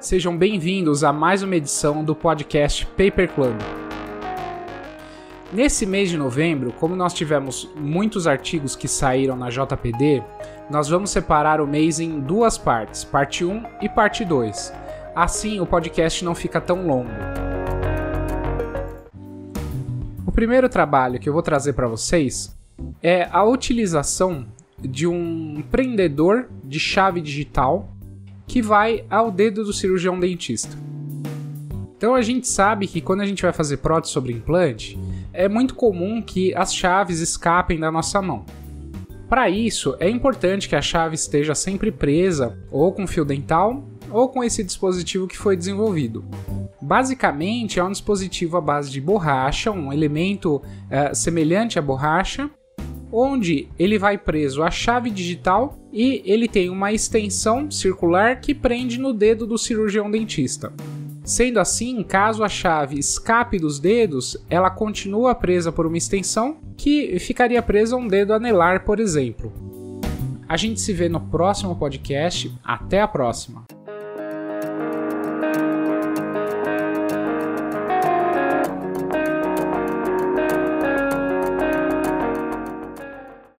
Sejam bem-vindos a mais uma edição do podcast Paper Club. Nesse mês de novembro, como nós tivemos muitos artigos que saíram na JPD, nós vamos separar o mês em duas partes, parte 1 e parte 2. Assim, o podcast não fica tão longo. O primeiro trabalho que eu vou trazer para vocês é a utilização de um prendedor de chave digital que vai ao dedo do cirurgião dentista. Então a gente sabe que quando a gente vai fazer prótese sobre implante, é muito comum que as chaves escapem da nossa mão. Para isso, é importante que a chave esteja sempre presa ou com fio dental ou com esse dispositivo que foi desenvolvido. Basicamente, é um dispositivo à base de borracha, um elemento é, semelhante à borracha, onde ele vai preso à chave digital e ele tem uma extensão circular que prende no dedo do cirurgião dentista. Sendo assim, caso a chave escape dos dedos, ela continua presa por uma extensão que ficaria presa a um dedo anelar, por exemplo. A gente se vê no próximo podcast. Até a próxima!